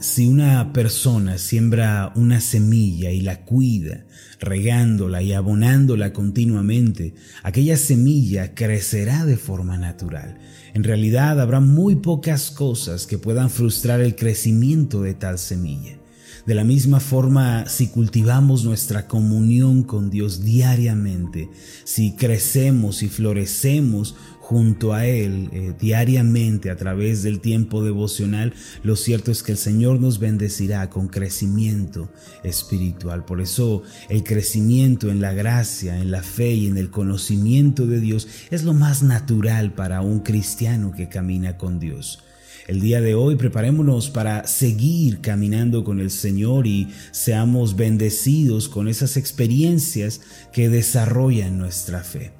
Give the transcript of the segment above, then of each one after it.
si una persona siembra una semilla y la cuida, regándola y abonándola continuamente, aquella semilla crecerá de forma natural. En realidad habrá muy pocas cosas que puedan frustrar el crecimiento de tal semilla. De la misma forma, si cultivamos nuestra comunión con Dios diariamente, si crecemos y florecemos junto a Él eh, diariamente a través del tiempo devocional, lo cierto es que el Señor nos bendecirá con crecimiento espiritual. Por eso el crecimiento en la gracia, en la fe y en el conocimiento de Dios es lo más natural para un cristiano que camina con Dios. El día de hoy preparémonos para seguir caminando con el Señor y seamos bendecidos con esas experiencias que desarrollan nuestra fe.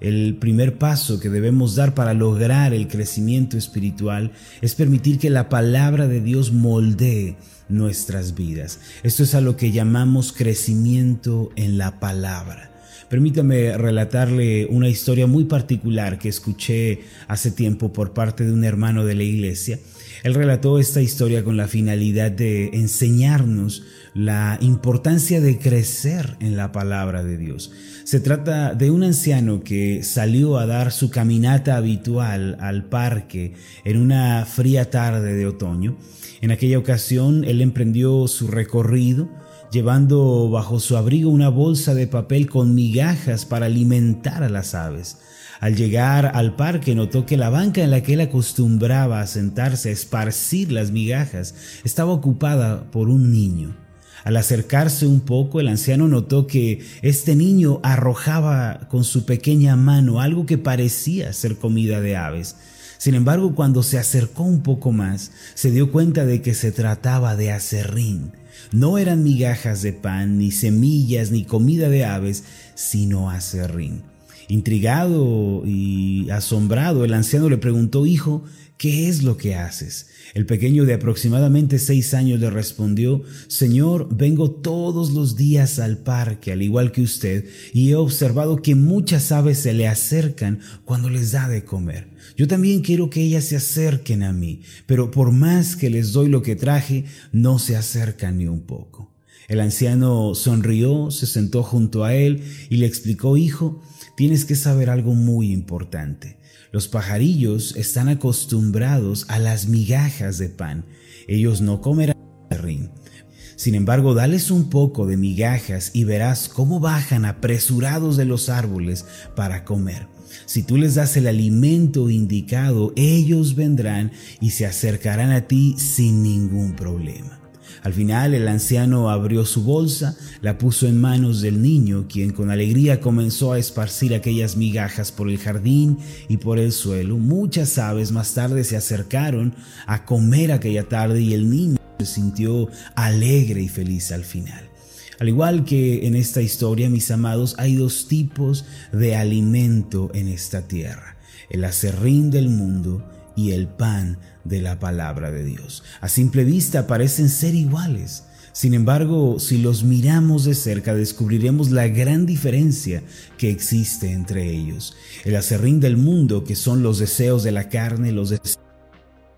El primer paso que debemos dar para lograr el crecimiento espiritual es permitir que la palabra de Dios moldee nuestras vidas. Esto es a lo que llamamos crecimiento en la palabra. Permítame relatarle una historia muy particular que escuché hace tiempo por parte de un hermano de la iglesia. Él relató esta historia con la finalidad de enseñarnos la importancia de crecer en la palabra de Dios. Se trata de un anciano que salió a dar su caminata habitual al parque en una fría tarde de otoño. En aquella ocasión él emprendió su recorrido llevando bajo su abrigo una bolsa de papel con migajas para alimentar a las aves. Al llegar al parque notó que la banca en la que él acostumbraba a sentarse a esparcir las migajas estaba ocupada por un niño. Al acercarse un poco, el anciano notó que este niño arrojaba con su pequeña mano algo que parecía ser comida de aves. Sin embargo, cuando se acercó un poco más, se dio cuenta de que se trataba de acerrín. No eran migajas de pan, ni semillas, ni comida de aves, sino acerrín. Intrigado y asombrado, el anciano le preguntó, Hijo, ¿qué es lo que haces? El pequeño de aproximadamente seis años le respondió, Señor, vengo todos los días al parque, al igual que usted, y he observado que muchas aves se le acercan cuando les da de comer. Yo también quiero que ellas se acerquen a mí, pero por más que les doy lo que traje, no se acercan ni un poco. El anciano sonrió, se sentó junto a él y le explicó, Hijo, tienes que saber algo muy importante. Los pajarillos están acostumbrados a las migajas de pan. Ellos no comerán rin. Sin embargo, dales un poco de migajas y verás cómo bajan apresurados de los árboles para comer. Si tú les das el alimento indicado, ellos vendrán y se acercarán a ti sin ningún problema. Al final el anciano abrió su bolsa, la puso en manos del niño, quien con alegría comenzó a esparcir aquellas migajas por el jardín y por el suelo. Muchas aves más tarde se acercaron a comer aquella tarde y el niño se sintió alegre y feliz al final. Al igual que en esta historia, mis amados, hay dos tipos de alimento en esta tierra. El acerrín del mundo y el pan de la palabra de Dios. A simple vista parecen ser iguales. Sin embargo, si los miramos de cerca, descubriremos la gran diferencia que existe entre ellos. El acerrín del mundo, que son los deseos de la carne, los deseos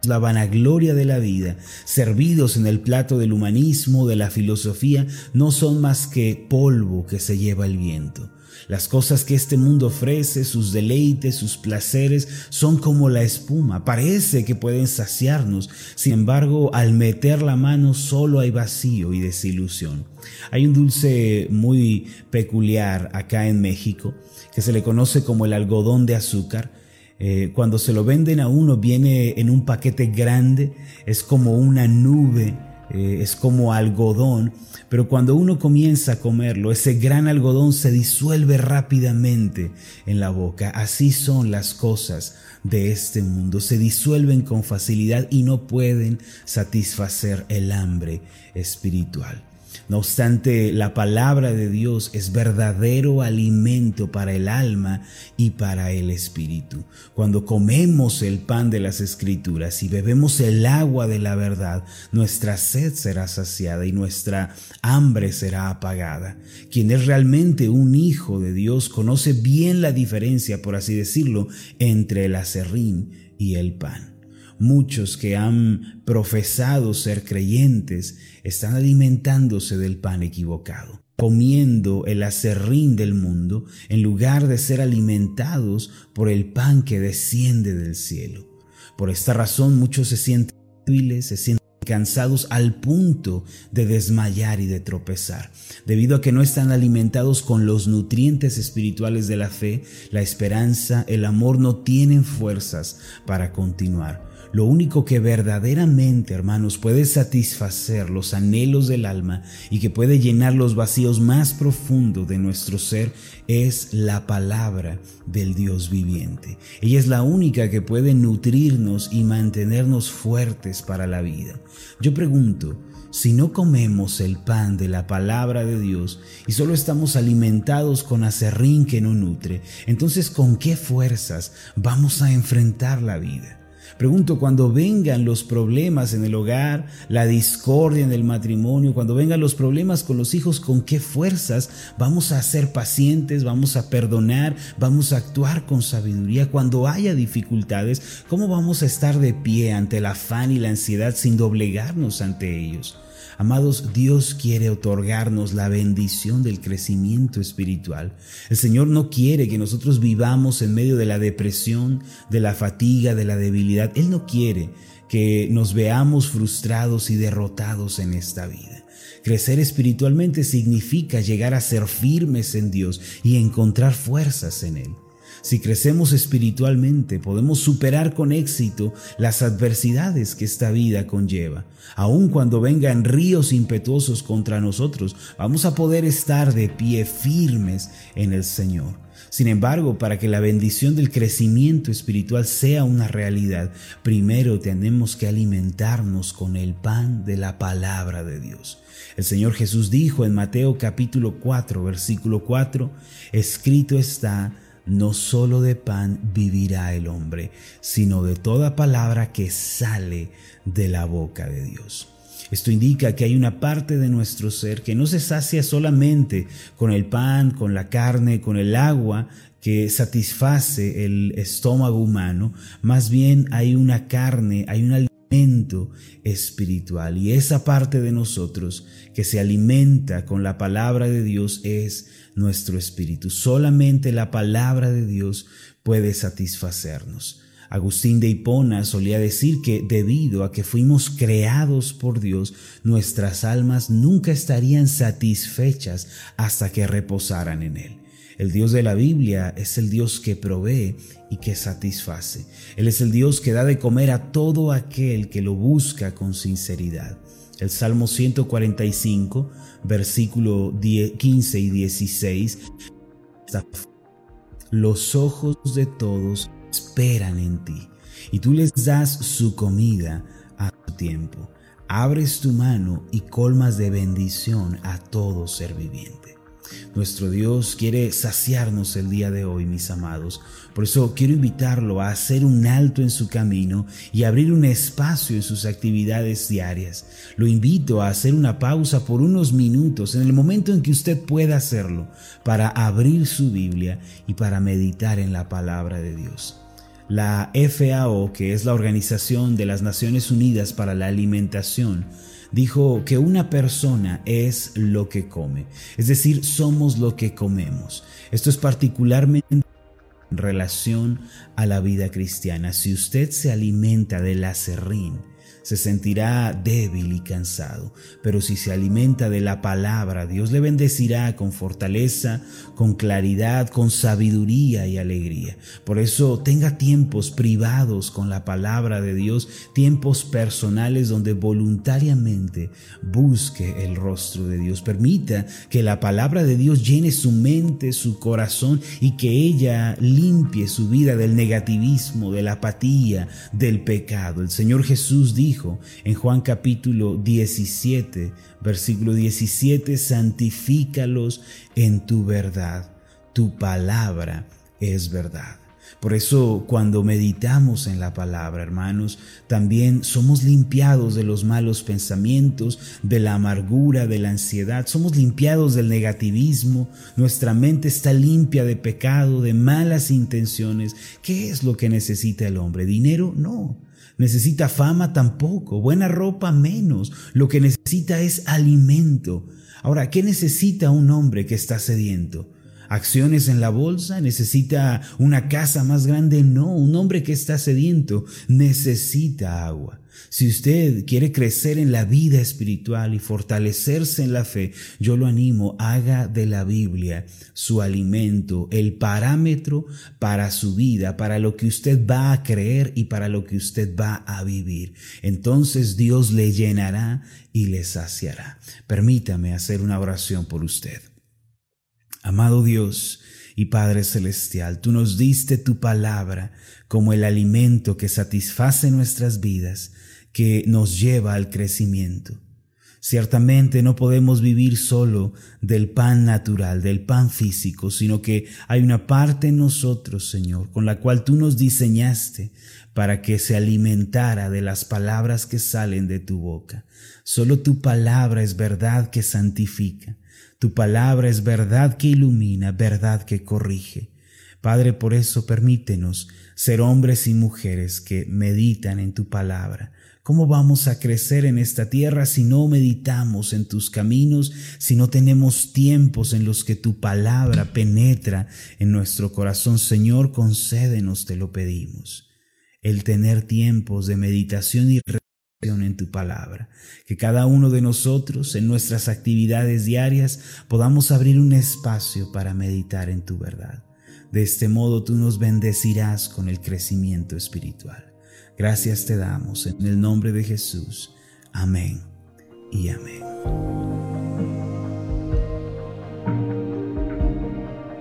la vanagloria de la vida, servidos en el plato del humanismo, de la filosofía, no son más que polvo que se lleva el viento. Las cosas que este mundo ofrece, sus deleites, sus placeres, son como la espuma. Parece que pueden saciarnos. Sin embargo, al meter la mano solo hay vacío y desilusión. Hay un dulce muy peculiar acá en México que se le conoce como el algodón de azúcar. Eh, cuando se lo venden a uno viene en un paquete grande, es como una nube eh, es como algodón, pero cuando uno comienza a comerlo, ese gran algodón se disuelve rápidamente en la boca. Así son las cosas de este mundo, se disuelven con facilidad y no pueden satisfacer el hambre espiritual. No obstante, la palabra de Dios es verdadero alimento para el alma y para el espíritu. Cuando comemos el pan de las escrituras y bebemos el agua de la verdad, nuestra sed será saciada y nuestra hambre será apagada. Quien es realmente un hijo de Dios conoce bien la diferencia, por así decirlo, entre el acerrín y el pan. Muchos que han profesado ser creyentes están alimentándose del pan equivocado, comiendo el acerrín del mundo en lugar de ser alimentados por el pan que desciende del cielo. Por esta razón muchos se sienten débiles, se sienten cansados al punto de desmayar y de tropezar, debido a que no están alimentados con los nutrientes espirituales de la fe, la esperanza, el amor, no tienen fuerzas para continuar. Lo único que verdaderamente, hermanos, puede satisfacer los anhelos del alma y que puede llenar los vacíos más profundos de nuestro ser es la palabra del Dios viviente. Ella es la única que puede nutrirnos y mantenernos fuertes para la vida. Yo pregunto, si no comemos el pan de la palabra de Dios y solo estamos alimentados con acerrín que no nutre, entonces ¿con qué fuerzas vamos a enfrentar la vida? Pregunto, cuando vengan los problemas en el hogar, la discordia en el matrimonio, cuando vengan los problemas con los hijos, ¿con qué fuerzas vamos a ser pacientes, vamos a perdonar, vamos a actuar con sabiduría? Cuando haya dificultades, ¿cómo vamos a estar de pie ante el afán y la ansiedad sin doblegarnos ante ellos? Amados, Dios quiere otorgarnos la bendición del crecimiento espiritual. El Señor no quiere que nosotros vivamos en medio de la depresión, de la fatiga, de la debilidad. Él no quiere que nos veamos frustrados y derrotados en esta vida. Crecer espiritualmente significa llegar a ser firmes en Dios y encontrar fuerzas en Él. Si crecemos espiritualmente, podemos superar con éxito las adversidades que esta vida conlleva. Aun cuando vengan ríos impetuosos contra nosotros, vamos a poder estar de pie firmes en el Señor. Sin embargo, para que la bendición del crecimiento espiritual sea una realidad, primero tenemos que alimentarnos con el pan de la palabra de Dios. El Señor Jesús dijo en Mateo capítulo 4, versículo 4, escrito está, no solo de pan vivirá el hombre, sino de toda palabra que sale de la boca de Dios. Esto indica que hay una parte de nuestro ser que no se sacia solamente con el pan, con la carne, con el agua que satisface el estómago humano, más bien hay una carne, hay un espiritual y esa parte de nosotros que se alimenta con la palabra de Dios es nuestro espíritu. Solamente la palabra de Dios puede satisfacernos. Agustín de Hipona solía decir que debido a que fuimos creados por Dios, nuestras almas nunca estarían satisfechas hasta que reposaran en Él. El Dios de la Biblia es el Dios que provee y que satisface. Él es el Dios que da de comer a todo aquel que lo busca con sinceridad. El Salmo 145, versículo 15 y 16. Los ojos de todos esperan en ti, y tú les das su comida a tu tiempo. Abres tu mano y colmas de bendición a todo ser viviente. Nuestro Dios quiere saciarnos el día de hoy, mis amados. Por eso quiero invitarlo a hacer un alto en su camino y abrir un espacio en sus actividades diarias. Lo invito a hacer una pausa por unos minutos en el momento en que usted pueda hacerlo para abrir su Biblia y para meditar en la palabra de Dios. La FAO, que es la Organización de las Naciones Unidas para la Alimentación, dijo que una persona es lo que come, es decir, somos lo que comemos. Esto es particularmente en relación a la vida cristiana. Si usted se alimenta del acerrín, se sentirá débil y cansado, pero si se alimenta de la palabra, Dios le bendecirá con fortaleza, con claridad, con sabiduría y alegría. Por eso tenga tiempos privados con la palabra de Dios, tiempos personales donde voluntariamente busque el rostro de Dios. Permita que la palabra de Dios llene su mente, su corazón y que ella limpie su vida del negativismo, de la apatía, del pecado. El Señor Jesús dijo, en Juan capítulo 17, versículo 17, santifícalos en tu verdad, tu palabra es verdad. Por eso cuando meditamos en la palabra, hermanos, también somos limpiados de los malos pensamientos, de la amargura, de la ansiedad, somos limpiados del negativismo, nuestra mente está limpia de pecado, de malas intenciones. ¿Qué es lo que necesita el hombre? ¿Dinero? No. Necesita fama tampoco, buena ropa menos, lo que necesita es alimento. Ahora, ¿qué necesita un hombre que está sediento? Acciones en la bolsa, necesita una casa más grande. No, un hombre que está sediento necesita agua. Si usted quiere crecer en la vida espiritual y fortalecerse en la fe, yo lo animo, haga de la Biblia su alimento, el parámetro para su vida, para lo que usted va a creer y para lo que usted va a vivir. Entonces Dios le llenará y le saciará. Permítame hacer una oración por usted. Amado Dios y Padre Celestial, tú nos diste tu palabra como el alimento que satisface nuestras vidas, que nos lleva al crecimiento. Ciertamente no podemos vivir solo del pan natural, del pan físico, sino que hay una parte en nosotros, Señor, con la cual tú nos diseñaste para que se alimentara de las palabras que salen de tu boca. Solo tu palabra es verdad que santifica. Tu palabra es verdad que ilumina, verdad que corrige. Padre, por eso permítenos ser hombres y mujeres que meditan en tu palabra. ¿Cómo vamos a crecer en esta tierra si no meditamos en tus caminos, si no tenemos tiempos en los que tu palabra penetra en nuestro corazón? Señor, concédenos, te lo pedimos. El tener tiempos de meditación y en tu palabra. Que cada uno de nosotros en nuestras actividades diarias podamos abrir un espacio para meditar en tu verdad. De este modo tú nos bendecirás con el crecimiento espiritual. Gracias te damos en el nombre de Jesús. Amén y amén.